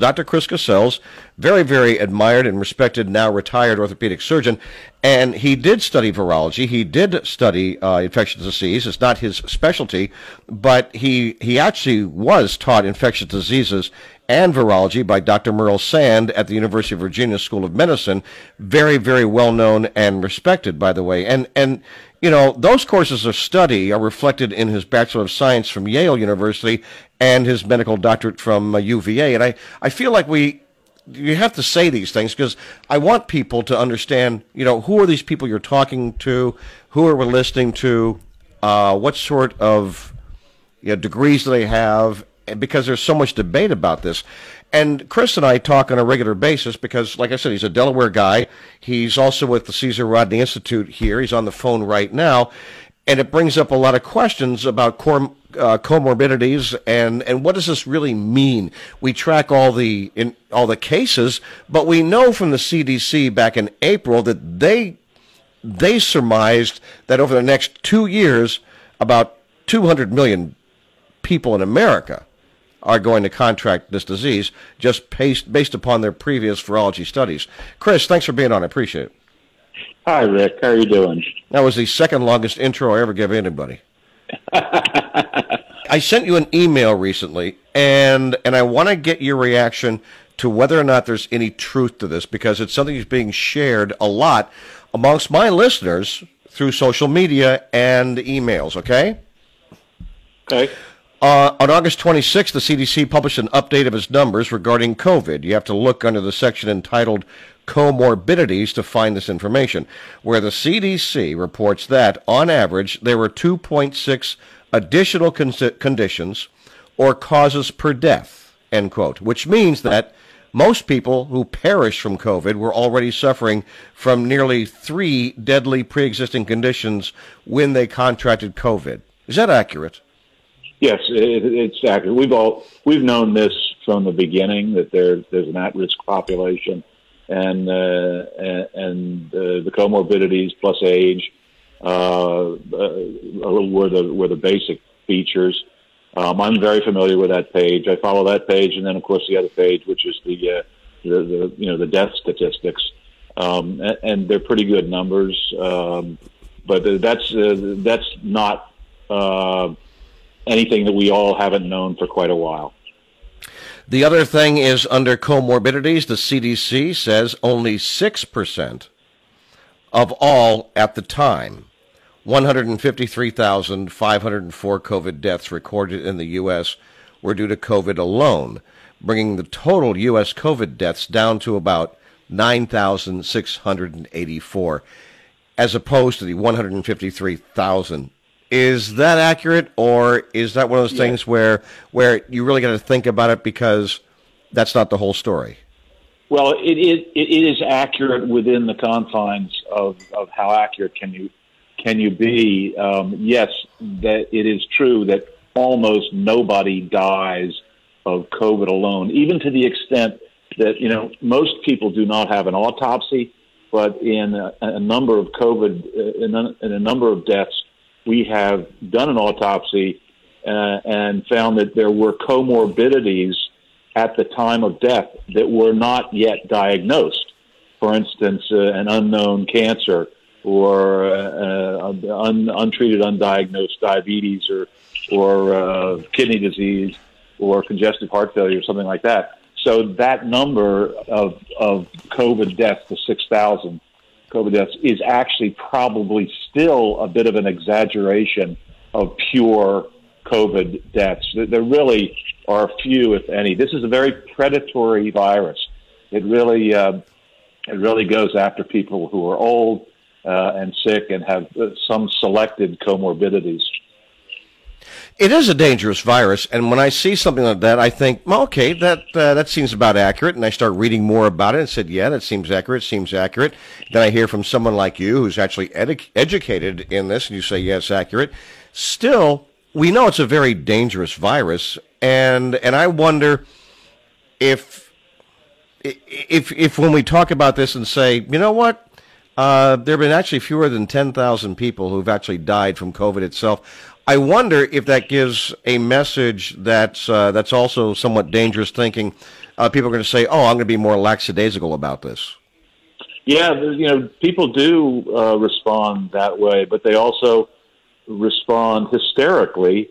Dr. Chris Casscells, very, very admired and respected, now retired orthopedic surgeon, and he did study virology. He did study uh, infectious disease. It's not his specialty, but he he actually was taught infectious diseases and virology by Dr. Merle Sand at the University of Virginia School of Medicine. Very, very well known and respected, by the way. And and you know those courses of study are reflected in his Bachelor of Science from Yale University and his medical doctorate from uh, UVA. And I I feel like we you have to say these things because I want people to understand, you know, who are these people you're talking to, who are we listening to, uh, what sort of you know, degrees do they have, because there's so much debate about this. And Chris and I talk on a regular basis because, like I said, he's a Delaware guy. He's also with the Caesar Rodney Institute here. He's on the phone right now. And it brings up a lot of questions about uh, comorbidities and, and what does this really mean? We track all the in all the cases, but we know from the CDC back in April that they they surmised that over the next two years, about 200 million people in America are going to contract this disease just based, based upon their previous virology studies. Chris, thanks for being on. I appreciate it. Hi, Rick. How are you doing? That was the second longest intro I ever gave anybody. I sent you an email recently, and and I want to get your reaction to whether or not there's any truth to this because it's something that's being shared a lot amongst my listeners through social media and emails. Okay. Okay. Uh, on August 26th, the CDC published an update of its numbers regarding COVID. You have to look under the section entitled Comorbidities to find this information, where the CDC reports that, on average, there were 2.6 additional con- conditions or causes per death, end quote, which means that most people who perished from COVID were already suffering from nearly three deadly pre existing conditions when they contracted COVID. Is that accurate? Yes, it, it's accurate. We've all we've known this from the beginning that there, there's an at-risk population, and uh, and uh, the comorbidities plus age uh, uh, were the were the basic features. Um, I'm very familiar with that page. I follow that page, and then of course the other page, which is the uh, the, the you know the death statistics, um, and, and they're pretty good numbers. Um, but that's uh, that's not uh, anything that we all haven't known for quite a while. The other thing is under comorbidities, the CDC says only 6% of all at the time. 153,504 COVID deaths recorded in the U.S. were due to COVID alone, bringing the total U.S. COVID deaths down to about 9,684, as opposed to the 153,000 is that accurate, or is that one of those yeah. things where where you really got to think about it because that's not the whole story? Well, it is it is accurate within the confines of, of how accurate can you can you be. Um, yes, that it is true that almost nobody dies of COVID alone, even to the extent that you know most people do not have an autopsy, but in a, a number of COVID, uh, in a, in a number of deaths, we have done an autopsy uh, and found that there were comorbidities at the time of death that were not yet diagnosed. For instance, uh, an unknown cancer or uh, un- untreated, undiagnosed diabetes or or uh, kidney disease or congestive heart failure or something like that. So that number of of COVID deaths, the six thousand, COVID deaths is actually probably still a bit of an exaggeration of pure COVID deaths. There really are few, if any. This is a very predatory virus. It really, uh, it really goes after people who are old uh, and sick and have uh, some selected comorbidities. It is a dangerous virus, and when I see something like that, I think, well, okay, that uh, that seems about accurate. And I start reading more about it, and said, yeah, that seems accurate. Seems accurate. Then I hear from someone like you, who's actually edu- educated in this, and you say, yes, accurate. Still, we know it's a very dangerous virus, and and I wonder if if if when we talk about this and say, you know what, uh, there have been actually fewer than ten thousand people who've actually died from COVID itself. I wonder if that gives a message that's uh, that's also somewhat dangerous thinking uh, people are going to say, "Oh, I'm going to be more lackadaisical about this." Yeah, you know, people do uh, respond that way, but they also respond hysterically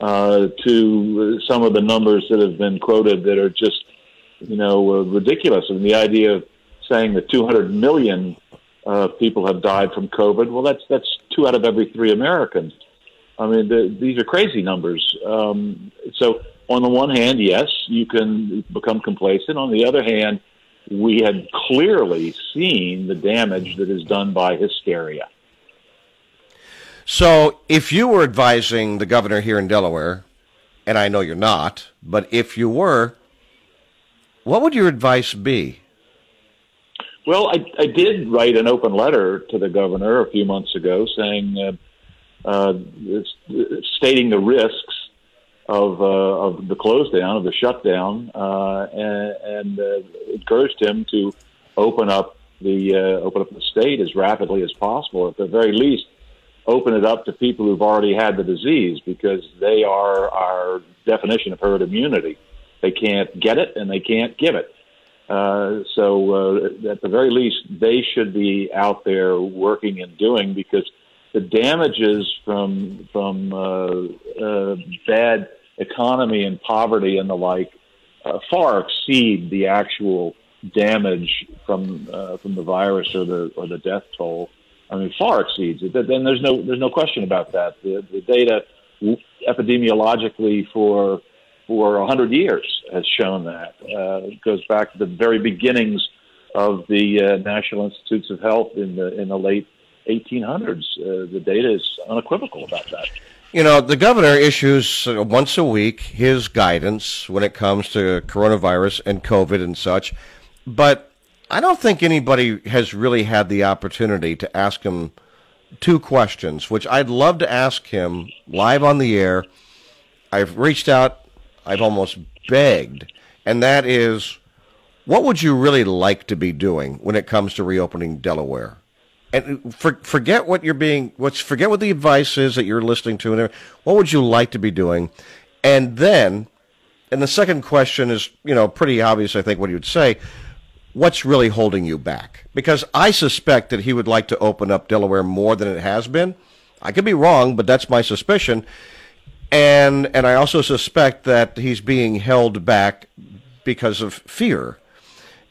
uh, to some of the numbers that have been quoted that are just, you know, uh, ridiculous. And the idea of saying that 200 million uh, people have died from COVID, well, that's that's two out of every three Americans. I mean, the, these are crazy numbers. Um, so, on the one hand, yes, you can become complacent. On the other hand, we had clearly seen the damage that is done by hysteria. So, if you were advising the governor here in Delaware, and I know you're not, but if you were, what would your advice be? Well, I, I did write an open letter to the governor a few months ago saying, uh, uh, stating the risks of, uh, of the close down, of the shutdown, uh, and, and uh, encouraged him to open up the uh, open up the state as rapidly as possible. At the very least, open it up to people who've already had the disease because they are our definition of herd immunity. They can't get it and they can't give it. Uh, so uh, at the very least, they should be out there working and doing because the damages from from uh, uh, bad economy and poverty and the like uh, far exceed the actual damage from uh, from the virus or the or the death toll. I mean, far exceeds it. Then there's no there's no question about that. The, the data epidemiologically for for 100 years has shown that. Uh, it goes back to the very beginnings of the uh, National Institutes of Health in the in the late 1800s. Uh, the data is unequivocal about that. You know, the governor issues once a week his guidance when it comes to coronavirus and COVID and such, but I don't think anybody has really had the opportunity to ask him two questions, which I'd love to ask him live on the air. I've reached out, I've almost begged, and that is what would you really like to be doing when it comes to reopening Delaware? And uh, for, forget what you're being what's forget what the advice is that you're listening to and what would you like to be doing? And then and the second question is you know pretty obvious i think what would say. What's really holding you back? Because i suspect that he would like to open up delaware more than it has been. I could be wrong but that's my suspicion. And and i also suspect that he's being held back because of fear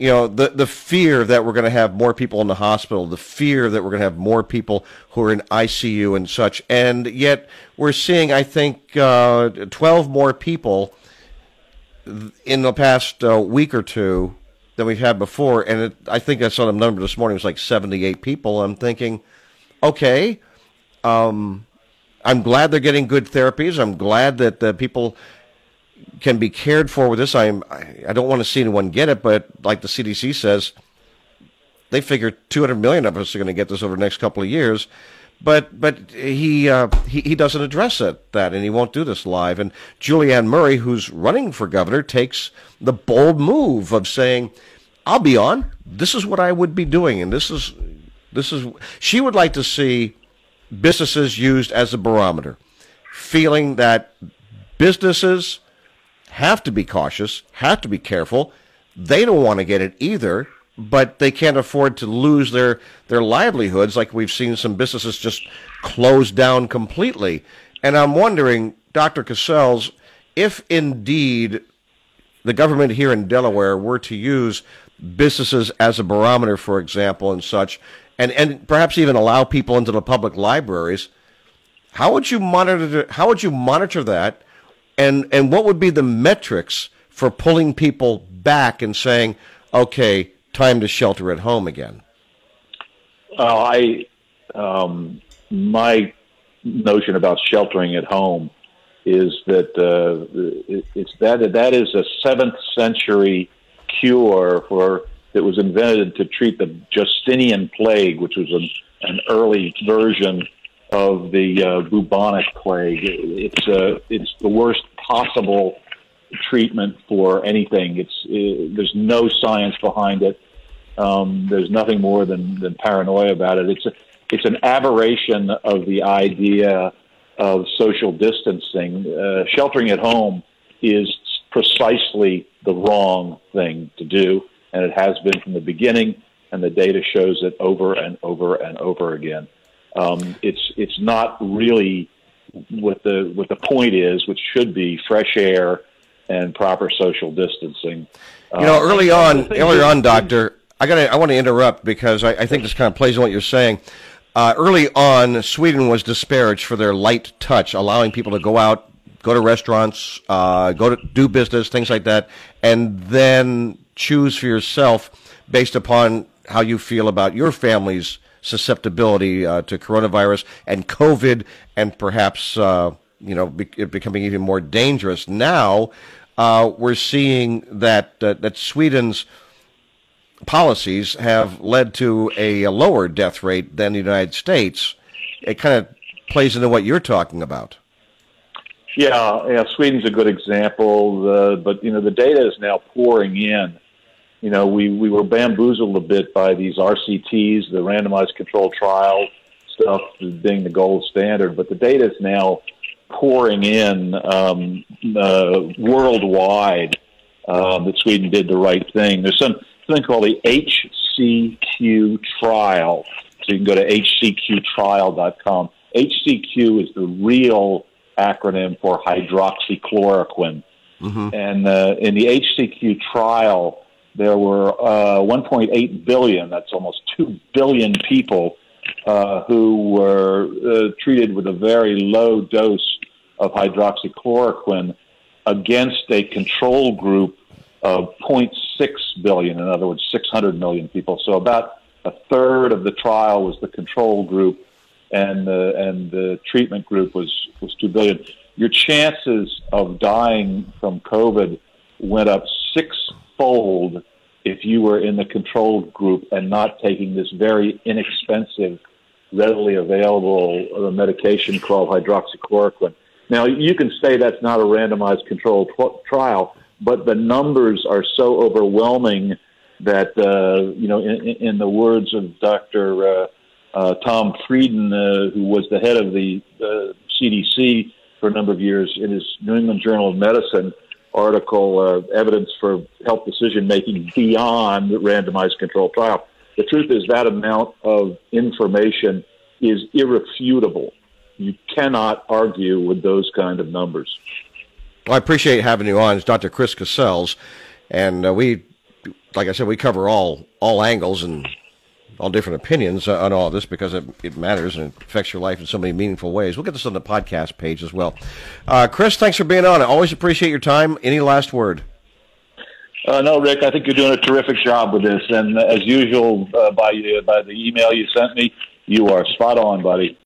you know the the fear that we're going to have more people in the hospital, the fear that we're going to have more people who are in ICU and such, and yet we're seeing, I think, uh, twelve more people in the past uh, week or two than we've had before, and it, I think I saw the number this morning it was like seventy eight people. I'm thinking, okay, um, I'm glad they're getting good therapies. I'm glad that the people can be cared for with this. I'm, I don't want to see anyone get it, but like the CDC says, they figure 200 million of us are going to get this over the next couple of years. But but he uh, he, he doesn't address it that, and he won't do this live. And Julianne Murray, who's running for governor, takes the bold move of saying, "I'll be on. This is what I would be doing, and this is this is." She would like to see businesses used as a barometer, feeling that businesses have to be cautious, have to be careful. They don't want to get it either, but they can't afford to lose their, their livelihoods like we've seen some businesses just close down completely. And I'm wondering, Dr. Casscells, if indeed the government here in Delaware were to use businesses as a barometer, for example, and such, and, and perhaps even allow people into the public libraries, how would you monitor how would you monitor that and and what would be the metrics for pulling people back and saying, okay, time to shelter at home again? Uh, I um, my notion about sheltering at home is that uh, it's that that is a seventh century cure for that was invented to treat the Justinian plague, which was an, an early version of the uh, bubonic plague. It's uh, it's the worst possible treatment for anything. It's it, there's no science behind it. Um, there's nothing more than, than paranoia about it. It's a, it's an aberration of the idea of social distancing. Uh, sheltering at home is precisely the wrong thing to do, and it has been from the beginning. And the data shows it over and over and over again. Um, it's it's not really what the what the point is, which should be fresh air and proper social distancing. You know, early uh, on, earlier on, doctor, I got I want to interrupt because I, I, think this kind of plays on what you're saying. Uh, early on, Sweden was disparaged for their light touch, allowing people to go out, go to restaurants, uh, go to do business, things like that, and then choose for yourself based upon how you feel about your family's susceptibility uh, to coronavirus and COVID, and perhaps uh, you know be- it becoming even more dangerous. Now uh, we're seeing that that Sweden's policies have led to a, a lower death rate than the United States. It kind of plays into what you're talking about. Yeah, yeah, Sweden's a good example, uh, but you know the data is now pouring in. You know, we we were bamboozled a bit by these RCTs, the randomized controlled trial stuff being the gold standard, but the data is now pouring in um, uh, worldwide uh, that Sweden did the right thing. There's some something called the HCQ trial. So you can go to hcqtrial.com. HCQ is the real acronym for hydroxychloroquine. Mm-hmm. And uh, in the HCQ trial, there were uh, 1.8 billion, that's almost 2 billion people uh, who were uh, treated with a very low dose of hydroxychloroquine against a control group of 0.6 billion, in other words, 600 million people. So about a third of the trial was the control group, and the and the treatment group was was 2 billion. Your chances of dying from COVID went up sixfold if you were in the control group and not taking this very inexpensive, readily available uh, medication called hydroxychloroquine. Now, you can say that's not a randomized controlled trial, but the numbers are so overwhelming that uh, you know, in, in, the words of Dr. Uh, uh, Tom Frieden, uh, who was the head of the CDC for a number of years, in his New England Journal of Medicine article, uh, "Evidence for Health Decision Making Beyond Randomized Controlled Trial," the truth is that amount of information is irrefutable. You cannot argue with those kind of numbers. Well, I appreciate having you on. It's Dr. Chris Casscells, and uh, we, like I said, we cover all all angles and all different opinions uh, on all this because it, it, matters and it affects your life in so many meaningful ways. We'll get this on the podcast page as well. Uh, Chris, thanks for being on. I always appreciate your time. Any last word? Uh, no, Rick. I think you're doing a terrific job with this, and as usual, uh, by by the email you sent me, you are spot on, buddy.